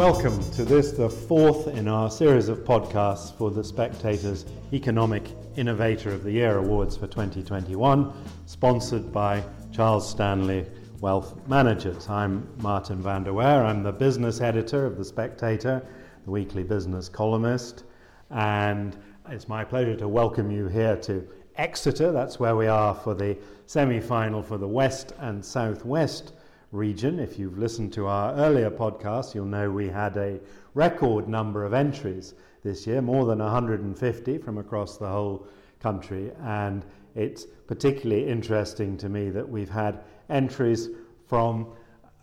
Welcome to this, the fourth in our series of podcasts for the Spectator's Economic Innovator of the Year Awards for 2021, sponsored by Charles Stanley Wealth Managers. I'm Martin Vander Weyer. I'm the business editor of The Spectator, the weekly business columnist, and it's my pleasure to welcome you here to Exeter. That's where we are for the semi final for the West and Southwest region. If you've listened to our earlier podcast, you'll know we had a record number of entries this year, more than 150 from across the whole country. And it's particularly interesting to me that we've had entries from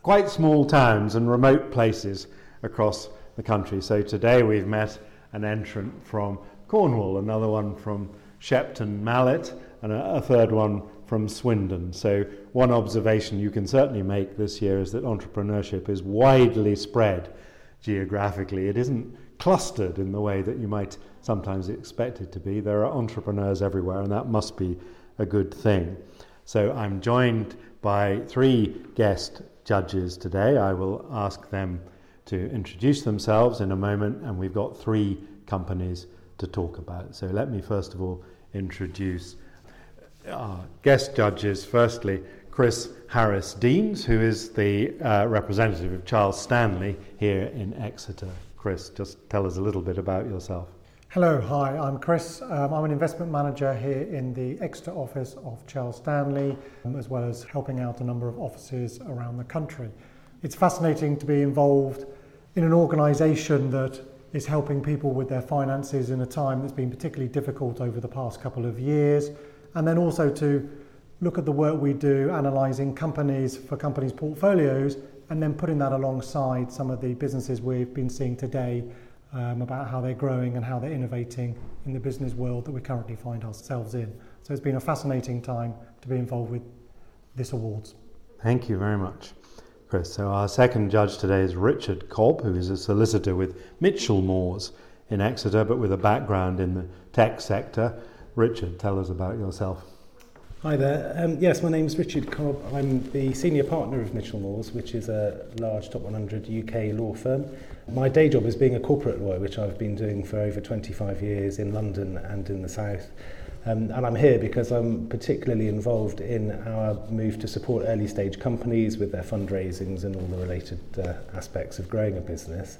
quite small towns and remote places across the country. So today we've met an entrant from Cornwall, another one from Shepton Mallet, and a, a third one from Swindon. So, one observation you can certainly make this year is that entrepreneurship is widely spread geographically. It isn't clustered in the way that you might sometimes expect it to be. There are entrepreneurs everywhere, and that must be a good thing. So, I'm joined by three guest judges today. I will ask them to introduce themselves in a moment, and we've got three companies to talk about. So, let me first of all introduce our guest judges. Firstly, Chris Harris Deans, who is the uh, representative of Charles Stanley here in Exeter. Chris, just tell us a little bit about yourself. Hello, hi, I'm Chris. Um, I'm an investment manager here in the Exeter office of Charles Stanley, um, as well as helping out a number of offices around the country. It's fascinating to be involved in an organisation that is helping people with their finances in a time that's been particularly difficult over the past couple of years and then also to look at the work we do analysing companies for companies' portfolios and then putting that alongside some of the businesses we've been seeing today um, about how they're growing and how they're innovating in the business world that we currently find ourselves in. So it's been a fascinating time to be involved with this awards. Thank you very much, Chris. So our second judge today is Richard Cobb, who is a solicitor with Michelmores in Exeter, but with a background in the tech sector. Richard, tell us about yourself. Hi there. Um, yes, my name is Richard Cobb. I'm the senior partner of Michelmores, which is a large top 100 UK law firm. My day job is being a corporate lawyer, which I've been doing for over 25 years in London and in the South. Um, and I'm here because I'm particularly involved in our move to support early stage companies with their fundraisings and all the related uh, aspects of growing a business.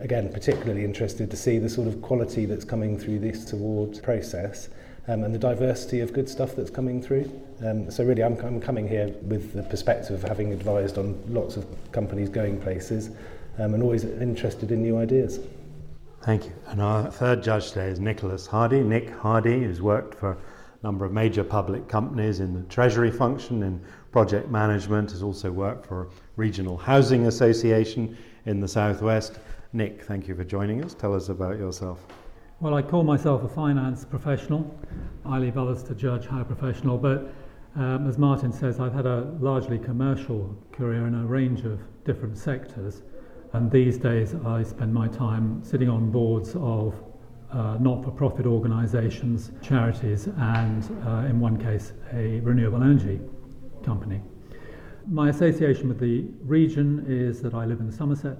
Again, particularly interested to see the sort of quality that's coming through this award process um, and the diversity of good stuff that's coming through. Um, so really, I'm, I'm coming here with the perspective of having advised on lots of companies going places um, and always interested in new ideas. Thank you. And our third judge today is Nicholas Hardy. Nick Hardy, who's worked for a number of major public companies in the treasury function, in project management, has also worked for a regional housing association in the southwest. Nick, thank you for joining us. Tell us about yourself. Well, I call myself a finance professional. I leave others to judge how professional, but um, as Martin says, I've had a largely commercial career in a range of different sectors. And these days, I spend my time sitting on boards of uh, not for profit organisations, charities, and uh, in one case, a renewable energy company. My association with the region is that I live in Somerset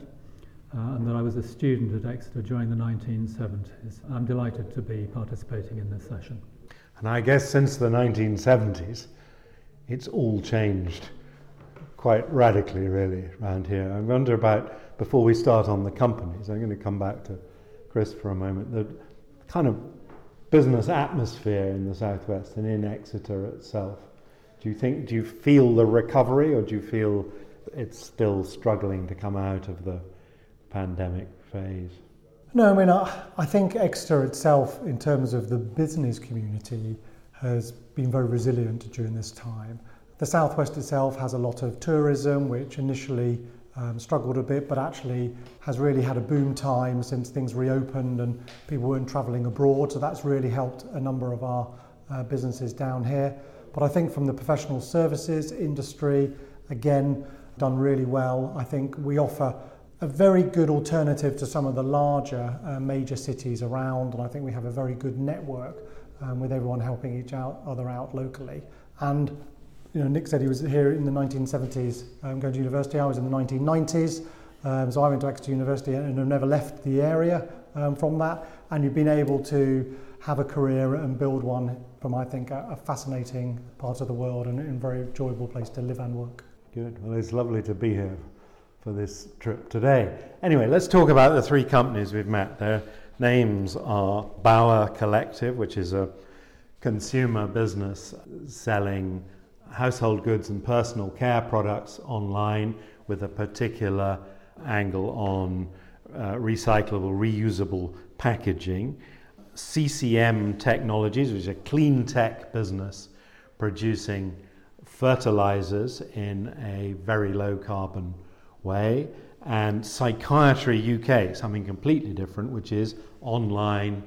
uh, and that I was a student at Exeter during the 1970s. I'm delighted to be participating in this session. And I guess since the 1970s, it's all changed quite radically, really, around here. I wonder about, before we start on the companies, I'm going to come back to Chris for a moment, the kind of business atmosphere in the Southwest and in Exeter itself. Do you think, do you feel the recovery or do you feel it's still struggling to come out of the pandemic phase? No, I mean, I, I think Exeter itself, in terms of the business community, has been very resilient during this time. The southwest itself has a lot of tourism, which initially um, struggled a bit, but actually has really had a boom time since things reopened and people weren't travelling abroad. So that's really helped a number of our uh, businesses down here. But I think from the professional services industry, again, done really well. I think we offer a very good alternative to some of the larger uh, major cities around, and I think we have a very good network um, with everyone helping each out, other out locally. And you know, Nick said he was here in the 1970s um, going to university. I was in the 1990s. Um, so I went to Exeter University and have never left the area um, from that. And you've been able to have a career and build one from, I think, a, a fascinating part of the world and a very enjoyable place to live and work. Good. Well, it's lovely to be here for this trip today. Anyway, let's talk about the three companies we've met. Their names are Bower Collective, which is a consumer business selling household goods and personal care products online with a particular angle on uh, recyclable, reusable packaging. CCM Technologies, which is a clean tech business producing fertilizers in a very low carbon way. And Psychiatry UK, something completely different, which is online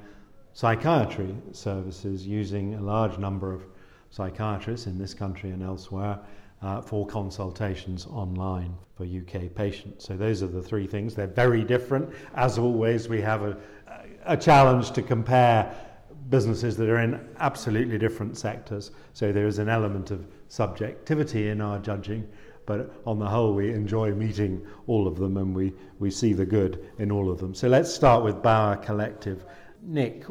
psychiatry services using a large number of psychiatrists in this country and elsewhere uh, for consultations online for UK patients. So those are the three things. They're very different. As always, we have a, a challenge to compare businesses that are in absolutely different sectors. So there is an element of subjectivity in our judging, but on the whole, we enjoy meeting all of them and we, we see the good in all of them. So let's start with Bower Collective. Nick,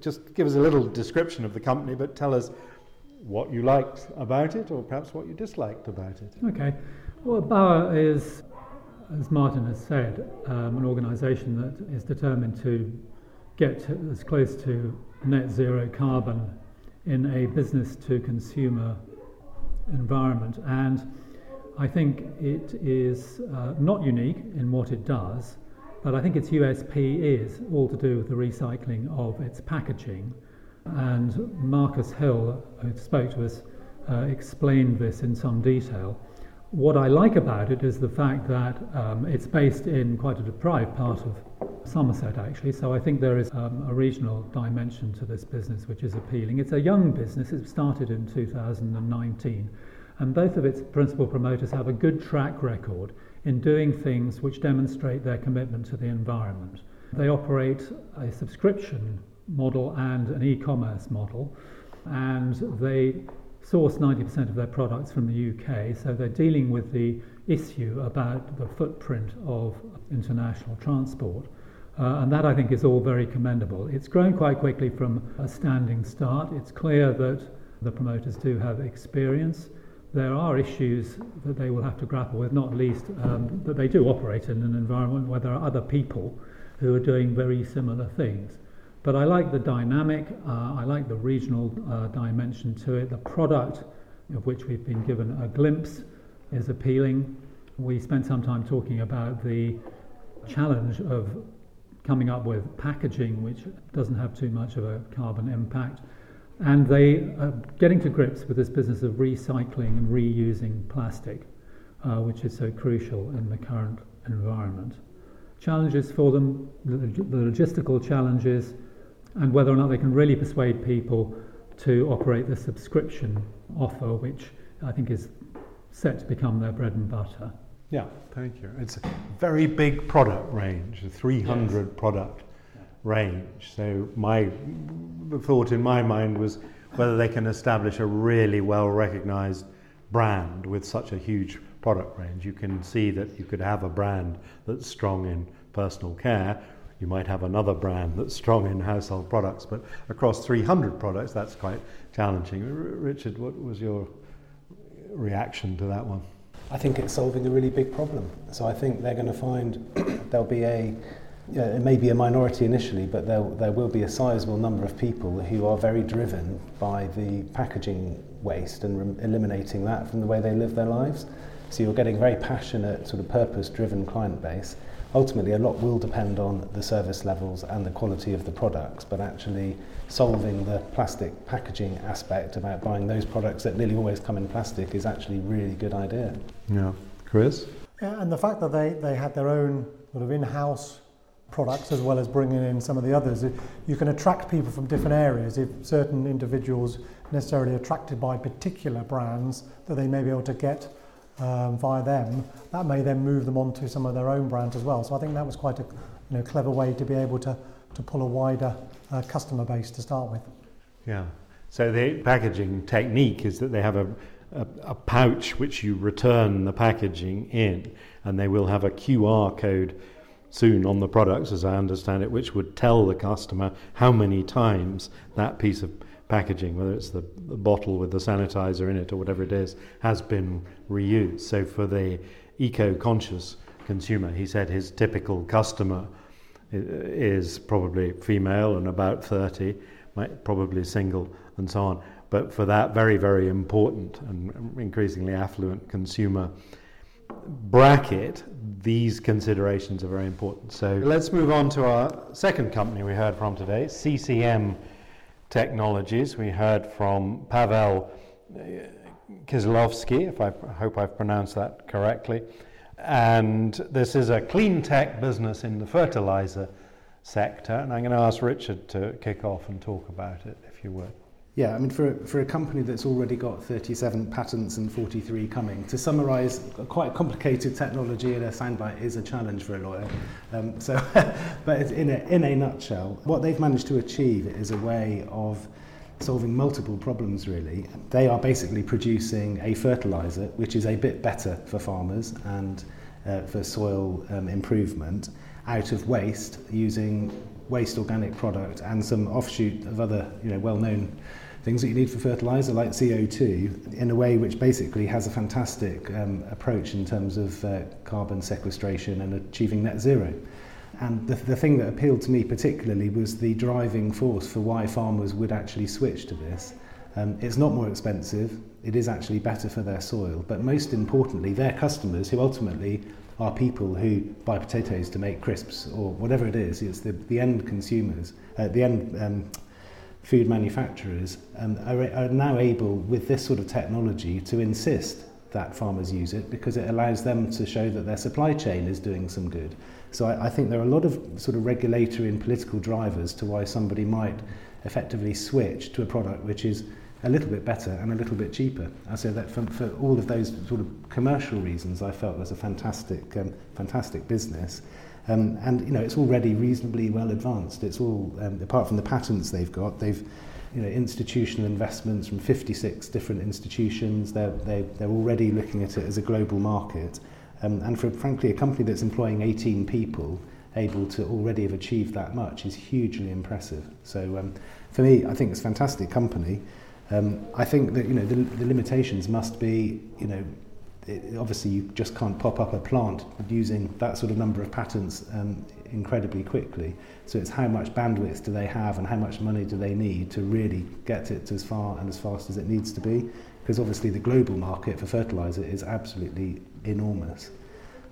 just give us a little description of the company, but tell us what you liked about it or perhaps what you disliked about it. Okay. Well, Bower is, as Martin has said, um, an organisation that is determined to get as close to net zero carbon in a business to consumer environment. And I think it is uh, not unique in what it does, but I think its USP is all to do with the recycling of its packaging. And Marcus Hill, who spoke to us, uh, explained this in some detail. What I like about it is the fact that um, it's based in quite a deprived part of Somerset, actually. So I think there is um, a regional dimension to this business which is appealing. It's a young business, it started in 2019, and both of its principal promoters have a good track record in doing things which demonstrate their commitment to the environment. They operate a subscription model and an e commerce model, and they source 90% of their products from the UK, so they're dealing with the issue about the footprint of international transport. Uh, and that I think is all very commendable. It's grown quite quickly from a standing start. It's clear that the promoters do have experience. There are issues that they will have to grapple with, not least um, that they do operate in an environment where there are other people who are doing very similar things. But I like the dynamic, uh, I like the regional uh, dimension to it. The product, of which we've been given a glimpse, is appealing. We spent some time talking about the challenge of coming up with packaging which doesn't have too much of a carbon impact. And they are getting to grips with this business of recycling and reusing plastic, uh, which is so crucial in the current environment. Challenges for them, the, logistical challenges, and whether or not they can really persuade people to operate the subscription offer, which I think is set to become their bread and butter. Yeah, thank you. It's a very big product range, a 300 yes. product range. So my thought in my mind was whether they can establish a really well recognized brand with such a huge product range. You can see that you could have a brand that's strong in personal care you might have another brand that's strong in household products, but across 300 products, that's quite challenging. Richard, what was your reaction to that one? I think it's solving a really big problem. So I think they're going to find there'll be a yeah, it may be a minority initially, but there, there will be a sizable number of people who are very driven by the packaging waste and re- eliminating that from the way they live their lives. So you're getting very passionate, sort of purpose-driven client base ultimately a lot will depend on the service levels and the quality of the products, but actually solving the plastic packaging aspect about buying those products that nearly always come in plastic is actually a really good idea. Yeah. Chris? Yeah, and the fact that they, they had their own sort of in-house products as well as bringing in some of the others, you can attract people from different areas. If certain individuals necessarily attracted by particular brands that they may be able to get um, via them, that may then move them onto some of their own brands as well. So I think that was quite a you know, clever way to be able to, to pull a wider uh, customer base to start with. Yeah. So the packaging technique is that they have a a, a pouch which you return the packaging in, and they will have a QR code soon on the products, as I understand it, which would tell the customer how many times that piece of packaging, whether it's the, the, bottle with the sanitizer in it or whatever it is, has been reused. So for the eco-conscious consumer, he said his typical customer uh, is probably female and about 30, probably single and so on. But for that very, very important and increasingly affluent consumer, bracket, these considerations are very important. So let's move on to our second company we heard from today, CCM Technologies. We heard from Pavel uh, Kislovsky, if I hope I've pronounced that correctly. And this is a clean tech business in the fertilizer sector. And I'm going to ask Richard to kick off and talk about it, if you would. Yeah, I mean, for, for a company that's already got 37 patents and 43 coming, to summarise quite complicated technology in a soundbite is a challenge for a lawyer. Um, so, but in a, in a nutshell, what they've managed to achieve is a way of solving multiple problems really. They are basically producing a fertiliser which is a bit better for farmers and uh, for soil um, improvement out of waste using waste organic product and some offshoot of other you know well-known things that you need for fertilizer like CO2 in a way which basically has a fantastic um, approach in terms of uh, carbon sequestration and achieving net zero. And the, the thing that appealed to me particularly was the driving force for why farmers would actually switch to this. Um, it's not more expensive, it is actually better for their soil, but most importantly, their customers, who ultimately are people who buy potatoes to make crisps or whatever it is, it's the, the end consumers, uh, the end um, food manufacturers are, are now able, with this sort of technology, to insist that farmers use it because it allows them to show that their supply chain is doing some good. So I, I think there are a lot of sort of regulatory and political drivers to why somebody might effectively switch to a product which is a little bit better and a little bit cheaper. I say that for, for all of those sort of commercial reasons, I felt was a fantastic, um, fantastic business. Um, and you know, it's already reasonably well advanced. It's all, um, apart from the patents they've got, they've you know, institutional investments from 56 different institutions. They're, they, they're already looking at it as a global market. Um, and for, frankly, a company that's employing 18 people able to already have achieved that much is hugely impressive. So um, for me, I think it's a fantastic company. Um, I think that you know the, the limitations must be you know it, obviously you just can't pop up a plant using that sort of number of patents um, incredibly quickly. So it's how much bandwidth do they have and how much money do they need to really get it as far and as fast as it needs to be. Because obviously the global market for fertilizer is absolutely enormous.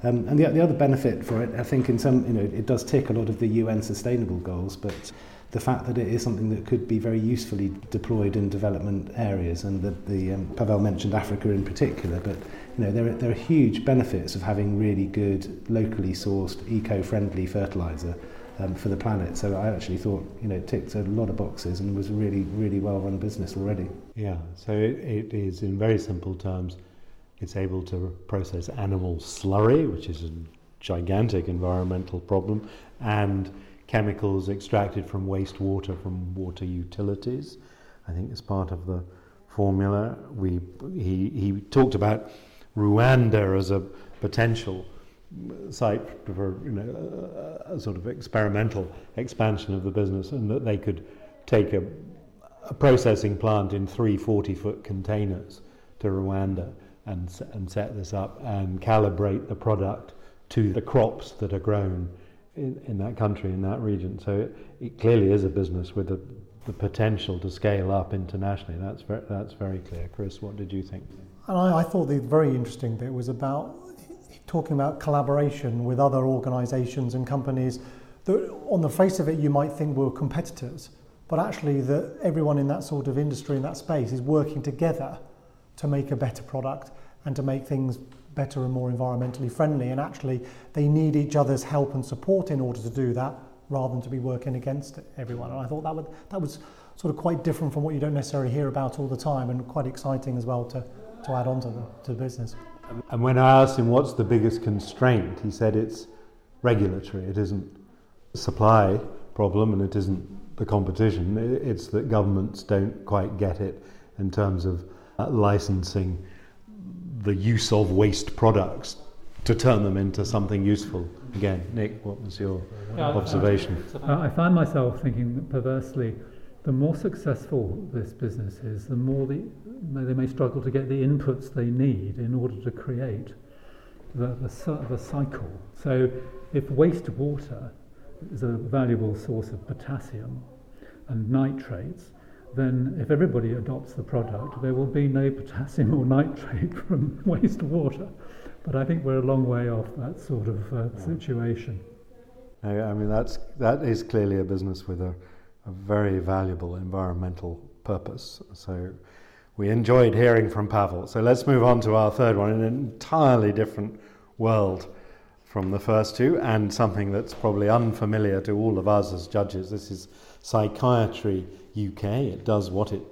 Um, and the, the other benefit for it, I think in some, you know, it does tick a lot of the UN sustainable goals, but the fact that it is something that could be very usefully deployed in development areas, and the, the um, Pavel mentioned Africa in particular, but you know there are, there are huge benefits of having really good locally sourced eco-friendly fertilizer um, for the planet. So I actually thought you know it ticked a lot of boxes and was a really really well run business already. Yeah, so it, it is in very simple terms, it's able to process animal slurry, which is a gigantic environmental problem, and chemicals extracted from wastewater from water utilities. I think as part of the formula, we he he talked about Rwanda as a potential site for you know a, sort of experimental expansion of the business, and that they could take a, a processing plant in three 40-foot containers to Rwanda and and set this up and calibrate the product to the crops that are grown in, in that country, in that region. So it, it clearly is a business with the, the potential to scale up internationally. That's very, that's very clear. Chris, what did you think? And I, I thought the very interesting bit was about talking about collaboration with other organisations and companies that, on the face of it, you might think were competitors, but actually that everyone in that sort of industry in that space is working together to make a better product and to make things better and more environmentally friendly. And actually, they need each other's help and support in order to do that rather than to be working against everyone. And I thought that, would, that was sort of quite different from what you don't necessarily hear about all the time and quite exciting as well to, to add on to the, to the business. And when I asked him what's the biggest constraint, he said it's regulatory. It isn't supply problem and it isn't the competition. It's that governments don't quite get it in terms of uh, licensing the use of waste products to turn them into something useful. Again, Nick, what was your observation? Uh, I find myself thinking that perversely, the more successful this business is, the more the, they may struggle to get the inputs they need in order to create the, the, the cycle. So, if wastewater is a valuable source of potassium and nitrates, then if everybody adopts the product, there will be no potassium or nitrate from wastewater. But I think we're a long way off that sort of uh, situation. I mean, that's, that is clearly a business with a, a very valuable environmental purpose. So we enjoyed hearing from Pavel. So let's move on to our third one, an entirely different world from the first two, and something that's probably unfamiliar to all of us as judges. This is Psychiatry UK. It does what it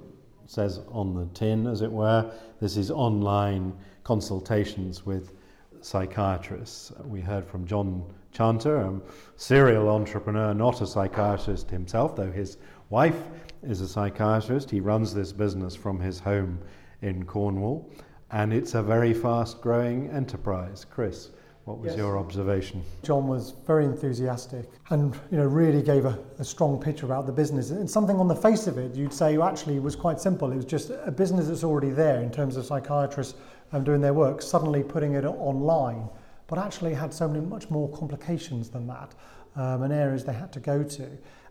says on the tin, as it were. This is online consultations with psychiatrists. We heard from John Chanter, a serial entrepreneur, not a psychiatrist himself, though his wife is a psychiatrist. He runs this business from his home in Cornwall, and it's a very fast growing enterprise. Chris, what was yes. your observation? John was very enthusiastic and you know really gave a, a, strong picture about the business. And something on the face of it, you'd say actually was quite simple. It was just a business that's already there in terms of psychiatrists um, doing their work, suddenly putting it online, but actually had so many much more complications than that um, and areas they had to go to.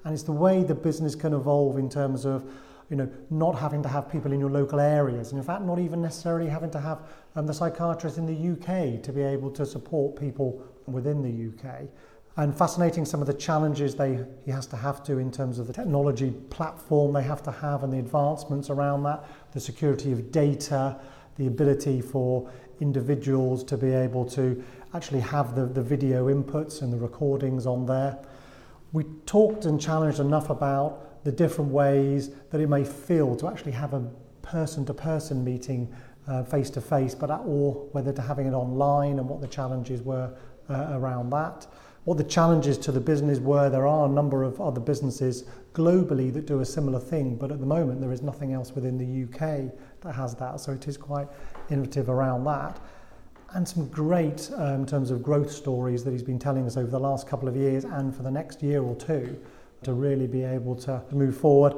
And it's the way the business can evolve in terms of you know, not having to have people in your local areas, and in fact, not even necessarily having to have um, the psychiatrist in the UK to be able to support people within the UK. And fascinating some of the challenges they he has to have to in terms of the technology platform they have to have and the advancements around that, the security of data, the ability for individuals to be able to actually have the, the video inputs and the recordings on there. We talked and challenged enough about the different ways that it may feel to actually have a person to person meeting face to face, but or whether to having it online and what the challenges were uh, around that. What the challenges to the business were, there are a number of other businesses globally that do a similar thing, but at the moment there is nothing else within the UK that has that. So it is quite innovative around that. And some great, um, in terms of growth stories that he's been telling us over the last couple of years and for the next year or two to really be able to move forward.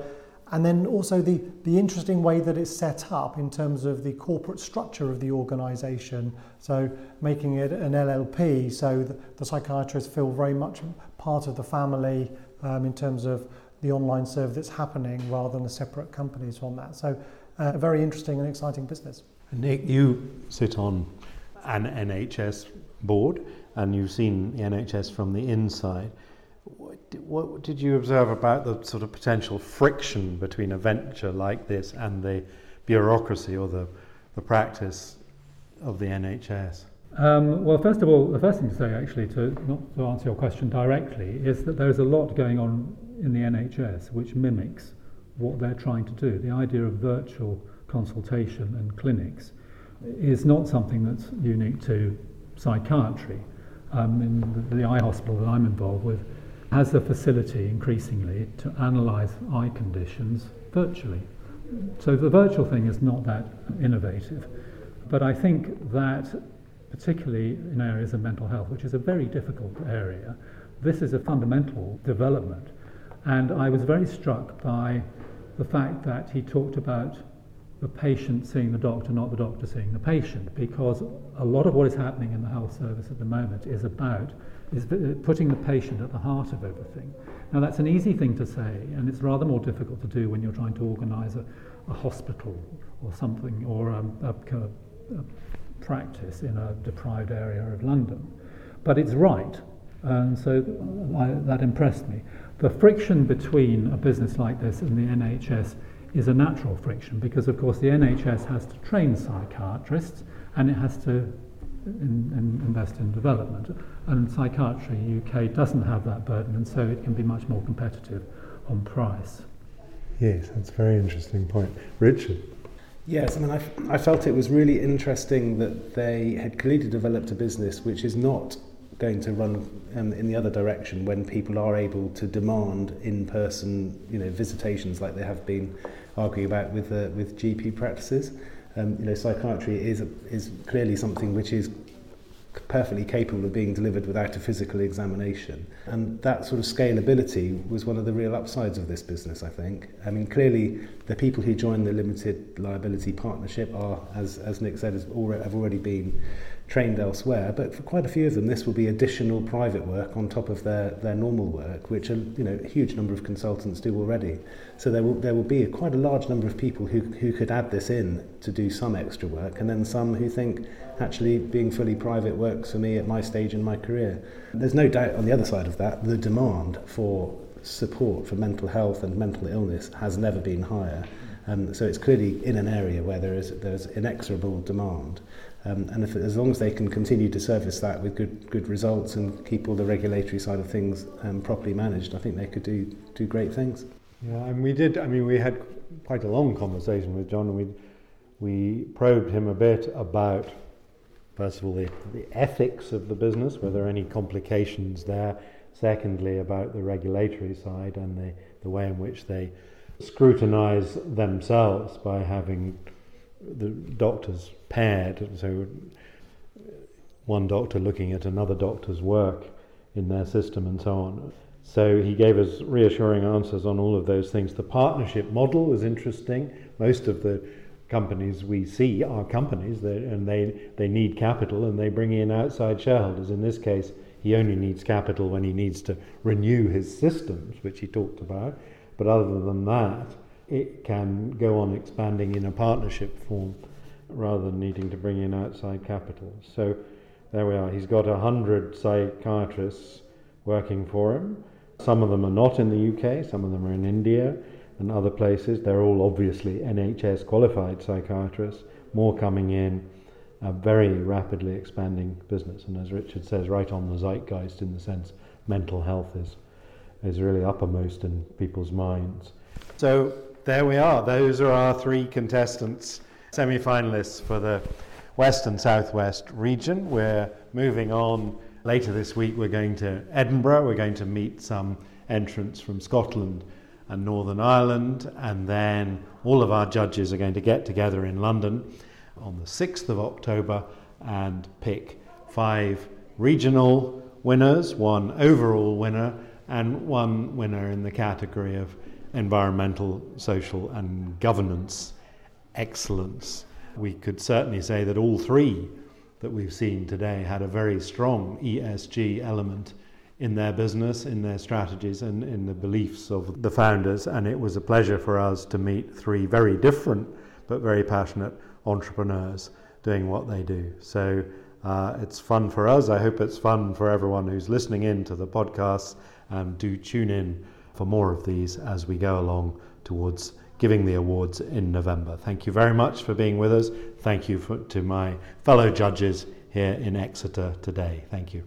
And then also the, the interesting way that it's set up in terms of the corporate structure of the organisation. So making it an LLP, so the, the psychiatrists feel very much part of the family um, in terms of the online service that's happening rather than the separate companies from that. So a very interesting and exciting business. Nick, you sit on an NHS board and you've seen the NHS from the inside. What, what did you observe about the sort of potential friction between a venture like this and the bureaucracy or the, the practice of the NHS? Um, well, first of all, the first thing to say, actually, to not to answer your question directly, is that there's a lot going on in the NHS which mimics what they're trying to do. The idea of virtual consultation and clinics is not something that's unique to psychiatry. Um, in the, the eye hospital that I'm involved with has the facility increasingly to analyse eye conditions virtually. So the virtual thing is not that innovative. But I think that, particularly in areas of mental health, which is a very difficult area, this is a fundamental development. And I was very struck by the fact that he talked about the patient seeing the doctor, not the doctor seeing the patient, because a lot of what is happening in the health service at the moment is about is putting the patient at the heart of everything. Now that's an easy thing to say, and it's rather more difficult to do when you're trying to organise a, a hospital or something, or um, a, a, a practice in a deprived area of London. But it's right, and so uh, I, that impressed me. The friction between a business like this and the NHS is a natural friction because, of course, the NHS has to train psychiatrists and it has to uh, in, in invest in development. And Psychiatry UK doesn't have that burden, and so it can be much more competitive on price. Yes, that's a very interesting point. Richard? Yes, I mean, I, f- I felt it was really interesting that they had clearly developed a business which is not going to run um, in the other direction when people are able to demand in-person, you know, visitations like they have been arguing about with uh, with GP practices. Um, you know, psychiatry is, is clearly something which is perfectly capable of being delivered without a physical examination. And that sort of scalability was one of the real upsides of this business, I think. I mean, clearly, the people who join the limited liability partnership are, as, as Nick said, have already been trained elsewhere, but for quite a few of them, this will be additional private work on top of their, their normal work, which a you know, a huge number of consultants do already. So there will, there will be a, quite a large number of people who, who could add this in to do some extra work, and then some who think, actually, being fully private works for me at my stage in my career. There's no doubt on the other side of that, the demand for support for mental health and mental illness has never been higher. Um, so it's clearly in an area where there is there's inexorable demand. Um, and if, as long as they can continue to service that with good good results and keep all the regulatory side of things um, properly managed, I think they could do do great things. Yeah, and we did. I mean, we had quite a long conversation with John, and we we probed him a bit about first of all the, the ethics of the business, were there any complications there? Secondly, about the regulatory side and the, the way in which they scrutinize themselves by having the doctors paired. So, one doctor looking at another doctor's work in their system and so on. So, he gave us reassuring answers on all of those things. The partnership model was interesting. Most of the companies we see are companies that, and they, they need capital and they bring in outside shareholders. In this case, he only needs capital when he needs to renew his systems, which he talked about. But other than that, it can go on expanding in a partnership form rather than needing to bring in outside capital. So there we are. He's got a hundred psychiatrists working for him. Some of them are not in the UK, some of them are in India and other places. They're all obviously NHS qualified psychiatrists, more coming in, a very rapidly expanding business. And as Richard says, right on the zeitgeist in the sense mental health is is really uppermost in people's minds. So there we are. Those are our three contestants, semi finalists for the West and Southwest region. We're moving on. Later this week, we're going to Edinburgh. We're going to meet some entrants from Scotland and Northern Ireland. And then all of our judges are going to get together in London on the 6th of October and pick five regional winners, one overall winner, and one winner in the category of environmental, social, and governance excellence. We could certainly say that all three that we've seen today had a very strong ESG element in their business, in their strategies, and in the beliefs of the founders. And it was a pleasure for us to meet three very different but very passionate entrepreneurs doing what they do. So uh, it's fun for us. I hope it's fun for everyone who's listening in to the podcast and do tune in for more of these as we go along towards giving the awards in November. Thank you very much for being with us. Thank you for, to my fellow judges here in Exeter today. Thank you.